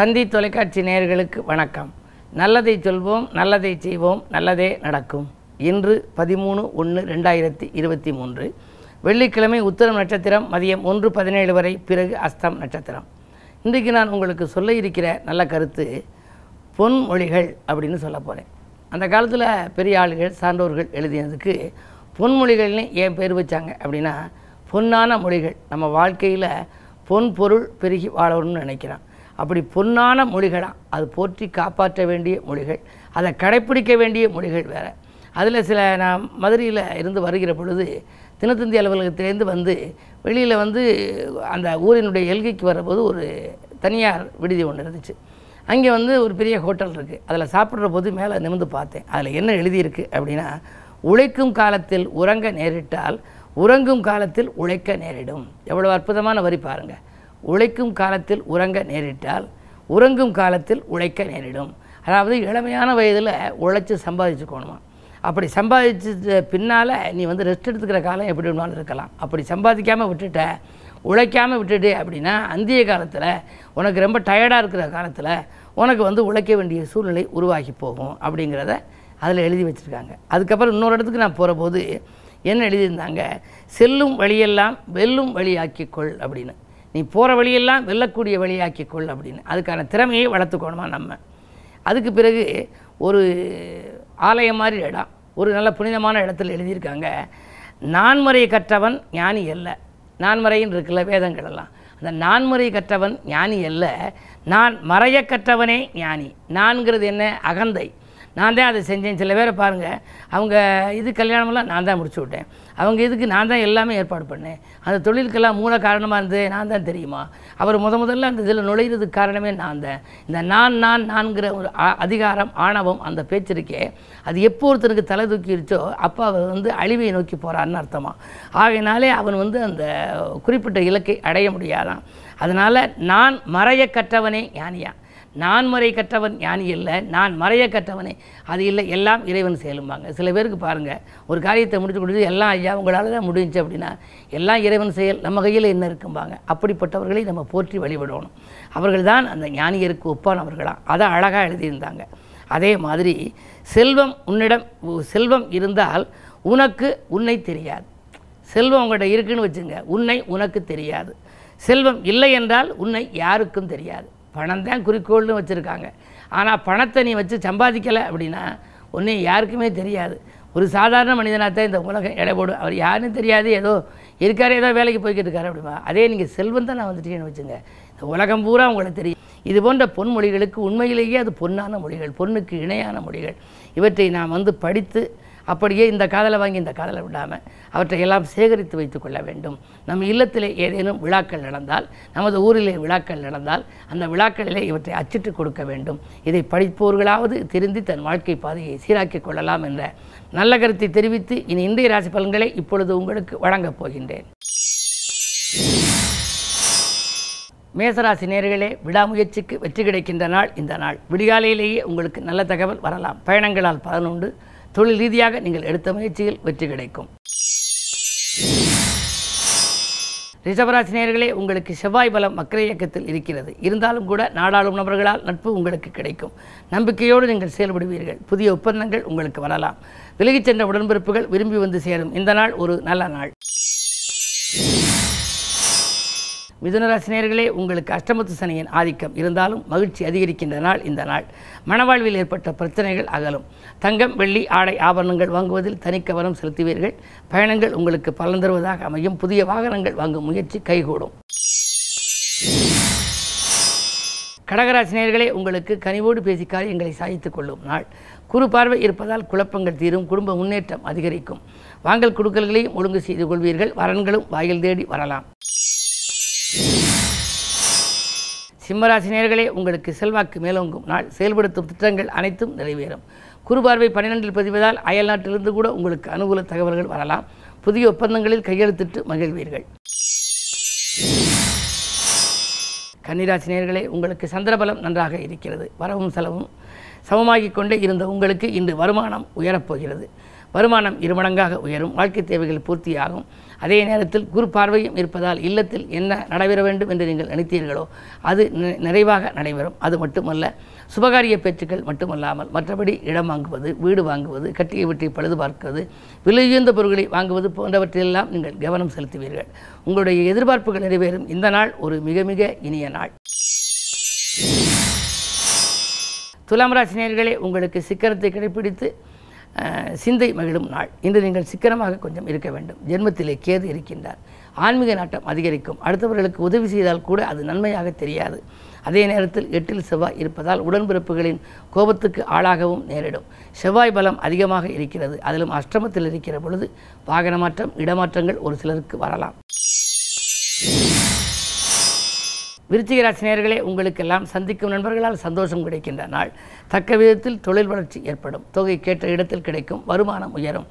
தந்தி தொலைக்காட்சி நேயர்களுக்கு வணக்கம். நல்லதை சொல்வோம் நல்லதை செய்வோம் நல்லதே நடக்கும். இன்று பதிமூணு ஒன்று ரெண்டாயிரத்தி இருபத்தி மூன்று. வெள்ளிக்கிழமை உத்தரம் நட்சத்திரம் மதியம் ஒன்று பதினேழு வரை பிறகு அஸ்தம் நட்சத்திரம். இன்றைக்கு நான் உங்களுக்கு சொல்ல இருக்கிற நல்ல கருத்து பொன்மொழிகள் அப்படின்னு சொல்ல போகிறேன் அந்த காலத்தில் பெரிய ஆளுகள் சான்றோர்கள் எழுதினதுக்கு பொன்மொழிகள்னு ஏன் பேர் வச்சாங்க அப்படின்னா பொன்னான மொழிகள். நம்ம வாழ்க்கையில் பொன் பொருள் பெருகி வாழணும்னு நினைக்கிறான் அப்படி பொன்னான மொழிகளாக அது போற்றி காப்பாற்ற வேண்டிய மொழிகள். அதை கடைப்பிடிக்க வேண்டிய மொழிகள் வேறு. அதில் சில நான் மதுரையில் இருந்து வருகிற பொழுது தினத்தந்தி அலுவலகத்திலேருந்து வந்து வெளியில் வந்து அந்த ஊரினுடைய எல்கைக்கு வரும்போது ஒரு தனியார் விடுதி ஒன்று இருந்துச்சு. அங்கே வந்து ஒரு பெரிய ஹோட்டல் இருக்குது அதில் சாப்பிட்ற போது மேலே நிமிர்ந்து பார்த்தேன். அதில் என்ன எழுதியிருக்கு அப்படின்னா உழைக்கும் காலத்தில் உறங்க நேரிட்டால் உறங்கும் காலத்தில் உழைக்க நேரிடும். எவ்வளோ அற்புதமான வரி பாருங்கள் உழைக்கும் காலத்தில் உறங்க நேரிட்டால் உறங்கும் காலத்தில் உழைக்க நேரிடும். அதாவது இளமையான வயதில் உழைச்சி சம்பாதிச்சுக்கணுமா. அப்படி சம்பாதிச்ச பின்னால் நீ வந்து ரெஸ்ட் எடுத்துக்கிற காலம் எப்படி வேணாலும் இருக்கலாம். அப்படி சம்பாதிக்காமல் விட்டுட்ட உழைக்காமல் விட்டுட்டு அப்படின்னா அந்திய காலத்தில் உனக்கு ரொம்ப டயர்டாக இருக்கிற காலத்தில் உனக்கு வந்து உழைக்க வேண்டிய சூழ்நிலை உருவாகி போகும் அப்படிங்கிறத அதில் எழுதி வச்சுருக்காங்க. அதுக்கப்புறம் இன்னொரு இடத்துக்கு நான் போகிற போது என்ன எழுதியிருந்தாங்க? செல்லும் வழியெல்லாம் வெல்லும் வழியாக்கிக்கொள் அப்படின்னு. நீ போகிற வழியெல்லாம் வெல்லக்கூடிய வழியாக்கி கொள் அப்படின்னு. அதுக்கான திறமையை வளர்த்துக்கணுமா நம்ம. அதுக்கு பிறகு ஒரு ஆலயம் மாதிரி இடம் ஒரு நல்ல புனிதமான இடத்துல எழுதியிருக்காங்க. நான்முறை கற்றவன் ஞானி அல்ல. நான்மறைன்னு இருக்குல்ல வேதங்கள் எல்லாம். அந்த நான்முறை கற்றவன் ஞானி அல்ல. நான் மறைய கற்றவனே ஞானி. நான்கிறது என்ன? அகந்தை. நான் தான் அதை செஞ்சேன். சில பேரை பாருங்கள் அவங்க இது கல்யாணமெல்லாம் நான் தான் முடிச்சு விட்டேன். அவங்க இதுக்கு நான் தான் எல்லாமே ஏற்பாடு பண்ணேன். அந்த தொழிலுக்கெல்லாம் மூல காரணமாக இருந்தது நான் தான் தெரியுமா? அவர் முத முதல்ல அந்த இதில் நுழையிறதுக்கு காரணமே நான் தான். இந்த நான் நான் நான்கிற ஒரு அ- அதிகாரம் ஆணவம் அந்த பேச்சிருக்கே அது எப்போ ஒருத்தனுக்கு தலை தூக்கிடுச்சோ அப்போ அவர் வந்து அழிவை நோக்கி போகிறான்னு அர்த்தமா? ஆகையினாலே அவன் வந்து அந்த குறிப்பிட்ட இலக்கை அடைய முடியாதான். அதனால் நான் மறைய கற்றவனே ஞானியா நான் முறை கற்றவன் ஞானி இல்லை நான் மறைய கற்றவனே. அது இல்லை எல்லாம் இறைவன் செயலும்பாங்க. சில பேருக்கு பாருங்கள் ஒரு காரியத்தை முடிச்சு கொடுத்து எல்லாம் ஐயா உங்களால் தான் முடிஞ்சுச்சு அப்படின்னா எல்லாம் இறைவன் செயல் நம்ம கையில் என்ன இருக்கும்பாங்க? அப்படிப்பட்டவர்களை நம்ம போற்றி வழிபடணும். அவர்கள் தான் அந்த ஞானியருக்கு ஒப்பானவர்களாம் அதை அழகாக எழுதியிருந்தாங்க. அதே மாதிரி செல்வம் உன்னிடம் செல்வம் இருந்தால் உனக்கு உன்னை தெரியாது. செல்வம் உங்கள்கிட்ட இருக்குன்னு வச்சுங்க உன்னை உனக்கு தெரியாது. செல்வம் இல்லை என்றால் உன்னை யாருக்கும் தெரியாது. பணம் தான் குறிக்கோள்னு வச்சுருக்காங்க. ஆனால் பணத்தை நீ வச்சு சம்பாதிக்கலை அப்படின்னா ஒன்று யாருக்குமே தெரியாது. ஒரு சாதாரண மனிதனாக தான் இந்த உலகம் எடை போடும். அவர் யாருன்னு தெரியாது. ஏதோ இருக்காரு ஏதோ வேலைக்கு போய்கிட்டு இருக்காரு அப்படிமா. அதே நீங்கள் செல்வம் தான் நான் வந்துட்டேன்னு வச்சுங்க. இந்த உலகம் பூரா உங்களுக்கு தெரியும். இது போன்ற பொன்மொழிகளுக்கு உண்மையிலேயே அது பொன்னான மொழிகள் பொண்ணுக்கு இணையான மொழிகள். இவற்றை நாம் வந்து படித்து அப்படியே இந்த காதலை வாங்கி இந்த காதலை விடாமல் அவற்றை எல்லாம் சேகரித்து வைத்துக் கொள்ள வேண்டும். நம் இல்லத்திலே ஏதேனும் விழாக்கள் நடந்தால் நமது ஊரிலே விழாக்கள் நடந்தால் அந்த விழாக்களிலே இவற்றை அச்சிட்டு கொடுக்க வேண்டும். இதை படிப்பவர்களாவது திருந்தி தன் வாழ்க்கை பாதையை சீராக்கிக் கொள்ளலாம் என்ற நல்ல கருத்தை தெரிவித்து இனி இந்திய ராசி பலன்களை இப்பொழுது உங்களுக்கு வழங்கப் போகின்றேன். மேசராசி நேர்களே விடாமுயற்சிக்கு வெற்றி கிடைக்கின்ற நாள் இந்த நாள். விடிகாலையிலேயே உங்களுக்கு நல்ல தகவல் வரலாம். பயணங்களால் பலனுண்டு தொழில் ரீதியாக நீங்கள் எடுத்த முயற்சியில் வெற்றி கிடைக்கும். ரிஷபராசி நேர்களே உங்களுக்கு செவ்வாய் பலம் மக்கள் இயக்கத்தில் இருக்கிறது. இருந்தாலும் கூட நாடாளும் நபர்களால் நட்பு உங்களுக்கு கிடைக்கும். நம்பிக்கையோடு நீங்கள் செயல்படுவீர்கள். புதிய ஒப்பந்தங்கள் உங்களுக்கு வரலாம். விலகிச் சென்ற உடன்பிறப்புகள் விரும்பி வந்து சேரும். இந்த நாள் ஒரு நல்ல நாள். மிதுனராசினியர்களே உங்களுக்கு அஷ்டமத்து சனியின் ஆதிக்கம் இருந்தாலும் மகிழ்ச்சி அதிகரிக்கின்ற நாள் இந்த நாள். மனவாழ்வில் ஏற்பட்ட பிரச்சனைகள் அகலும். தங்கம் வெள்ளி ஆடை ஆபரணங்கள் வாங்குவதில் தனிக்கவனம் செலுத்துவீர்கள். பயணங்கள் உங்களுக்கு பலன் தருவதாக அமையும். புதிய வாகனங்கள் வாங்கும் முயற்சி கைகூடும். கடகராசினியர்களே உங்களுக்கு கனிவோடு பேசி காரியங்களை சாதித்துக் கொள்ளும் நாள். குறு பார்வை இருப்பதால் குழப்பங்கள் தீரும். குடும்ப முன்னேற்றம் அதிகரிக்கும். வாங்கல் கொடுக்கல்களையும் ஒழுங்கு செய்து கொள்வீர்கள். வரன்களும் வாயில் தேடி வரலாம். சிம்மராசினியர்களே உங்களுக்கு செல்வாக்கு மேலோங்கும். நாள் செயல்படுத்தும் திட்டங்கள் அனைத்தும் நிறைவேறும். குறுபார்வை பன்னிரெண்டில் பதிவதால் அயல் நாட்டிலிருந்து கூட உங்களுக்கு அனுகூல தகவல்கள் வரலாம். புதிய ஒப்பந்தங்களில் கையெழுத்திட்டு மகிழ்வீர்கள். கன்னிராசினியர்களே உங்களுக்கு சந்திரபலம் நன்றாக இருக்கிறது. வரவும் செலவும் சமமாகிக் கொண்டே இருந்த உங்களுக்கு இன்று வருமானம் உயரப்போகிறது. வருமானம் இருமடங்காக உயரும் வாழ்க்கை தேவைகள் பூர்த்தியாகும். அதே நேரத்தில் குரு பார்வையும் இருப்பதால் இல்லத்தில் என்ன நடைபெற வேண்டும் என்று நீங்கள் நினைத்தீர்களோ அது நிறைவாக நடைபெறும். அது மட்டுமல்ல சுபகாரிய பேச்சுக்கள் மட்டுமல்லாமல் மற்றபடி இடம் வாங்குவது வீடு வாங்குவது கட்டிய வீட்டை பழுது பார்க்குவது விலையுயர்ந்த பொருட்களை வாங்குவது போன்றவற்றையெல்லாம் நீங்கள் கவனம் செலுத்துவீர்கள். உங்களுடைய எதிர்பார்ப்புகள் நிறைவேறும். இந்த நாள் ஒரு மிக மிக இனிய நாள். துலாம் ராசினியர்களே உங்களுக்கு சிக்கனத்தை கடைப்பிடித்து சிந்தை மகிழும் நாள். இன்று நீங்கள் சிக்கனமாக கொஞ்சம் இருக்க வேண்டும். ஜென்மத்திலே கேது இருக்கின்றார். ஆன்மீக நாட்டம் அதிகரிக்கும். அடுத்தவர்களுக்கு உதவி செய்தால் கூட அது நன்மையாக தெரியாது. அதே நேரத்தில் எட்டில் செவ்வாய் இருப்பதால் உடன்பிறப்புகளின் கோபத்துக்கு ஆளாகவும் நேரிடும். செவ்வாய் பலம் அதிகமாக இருக்கிறது. அதிலும் அஷ்டமத்தில் இருக்கிற பொழுது வாகன மாற்றம் இடமாற்றங்கள் ஒரு சிலருக்கு வரலாம். விருச்சிகராசி நேர்களே உங்களுக்கெல்லாம் சந்திக்கும் நண்பர்களால் சந்தோஷம் கிடைக்கின்ற நாள். தக்க விதத்தில் தொழில் வளர்ச்சி ஏற்படும். தொகை கேட்ட இடத்தில் கிடைக்கும் வருமானம் உயரும்.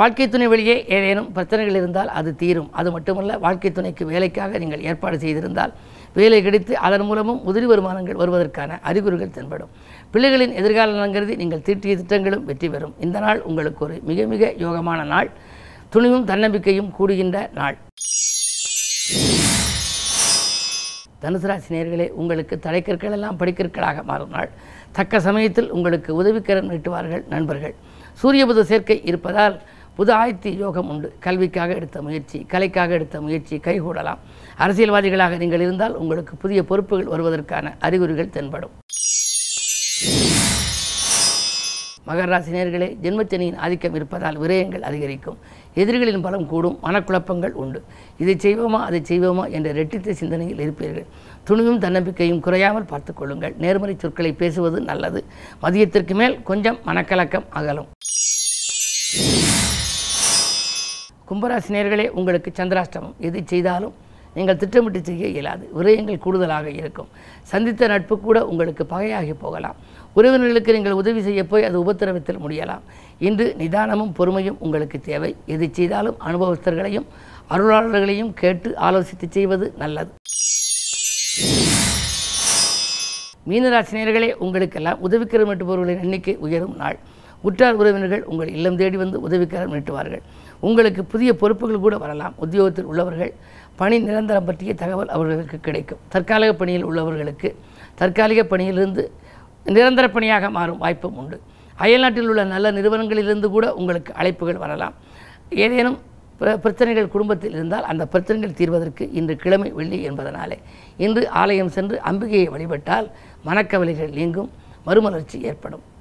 வாழ்க்கை துணை வழியே ஏதேனும் பிரச்சனைகள் இருந்தால் அது தீரும். அது மட்டுமல்ல வாழ்க்கை துணைக்கு வேலைக்காக நீங்கள் ஏற்பாடு செய்திருந்தால் வேலை கிடைத்து அதன் மூலமும் உதிரி வருமானங்கள் வருவதற்கான அறிகுறிகள் தென்படும். பிள்ளைகளின் எதிர்கால நலங்கருதி நீங்கள் தீட்டிய திட்டங்களும் வெற்றி பெறும். இந்த நாள் உங்களுக்கு ஒரு மிக மிக யோகமான நாள். துணிவும் தன்னம்பிக்கையும் கூடுகின்ற நாள். தனுசு ராசி நேர்களே உங்களுக்கு தலைக்கற்கள் எல்லாம் படிக்கற்களாக மாறும் நாள். தக்க சமயத்தில் உங்களுக்கு உதவிக்கரம் நீட்டுவார்கள் நண்பர்கள். சூரிய புத சேர்க்கை இருப்பதால் புது ஆயத்தி யோகம் உண்டு. கல்விக்காக எடுத்த முயற்சி கலைக்காக எடுத்த முயற்சி கைகூடலாம். அரசியல்வாதிகளாக நீங்கள் இருந்தால் உங்களுக்கு புதிய பொறுப்புகள் வருவதற்கான அறிகுறிகள் தென்படும். மகர ராசி ஜென்மச்சனியின் ஆதிக்கம் இருப்பதால் விரயங்கள் அதிகரிக்கும். எதிரிகளின் பலம் கூடும் மனக்குழப்பங்கள் உண்டு. இதை செய்வோமா அதை செய்வோமா என்ற ரெட்டித்த சிந்தனையில் இருப்பீர்கள். துணிவும் தன்னம்பிக்கையும் குறையாமல் பார்த்து கொள்ளுங்கள். நேர்மறை சொற்களை பேசுவது நல்லது. மதியத்திற்கு மேல் கொஞ்சம் மனக்கலக்கம் அகலும். கும்பராசினியர்களே உங்களுக்கு சந்திராஷ்டமம். எது செய்தாலும் நீங்கள் திட்டமிட்டு செய்ய இயலாது. விரயங்கள் கூடுதலாக இருக்கும். சந்தித்த நட்பு கூட உங்களுக்கு பகையாகி போகலாம். உறவினர்களுக்கு நீங்கள் உதவி செய்ய போய் அது உபத்திரவத்தில் முடியலாம். இன்று நிதானமும் பொறுமையும் உங்களுக்கு தேவை. எது செய்தாலும் அனுபவஸ்தர்களையும் அருளாளர்களையும் கேட்டு ஆலோசித்து செய்வது நல்லது. மீனராசினியர்களே உங்களுக்கெல்லாம் உதவிக்கரம் எண்ணிக்கை உயரும் நாள். உற்றார் உறவினர்கள் உங்கள் இல்லம் தேடி வந்து உதவிக்காரம் நீட்டுவார்கள். உங்களுக்கு புதிய பொறுப்புகள் கூட வரலாம். உத்தியோகத்தில் உள்ளவர்கள் பணி நிரந்தரம் பற்றிய தகவல் அவர்களுக்கு கிடைக்கும். தற்காலிக பணியில் உள்ளவர்களுக்கு தற்காலிக பணியிலிருந்து நிரந்தர பணியாக மாறும் வாய்ப்பும் உண்டு. அயல்நாட்டில் உள்ள நல்ல நிறுவனங்களிலிருந்து கூட உங்களுக்கு அழைப்புகள் வரலாம். ஏதேனும் பிர- பிரச்சனைகள் குடும்பத்தில் இருந்தால் அந்த பிரச்சனைகள் தீர்வதற்கு இன்று கிழமை வெள்ளி என்பதனாலே இன்று ஆலயம் சென்று அம்பிகையை வழிபட்டால் மனக்கவலைகள் நீங்கும் மறுமலர்ச்சி ஏற்படும்.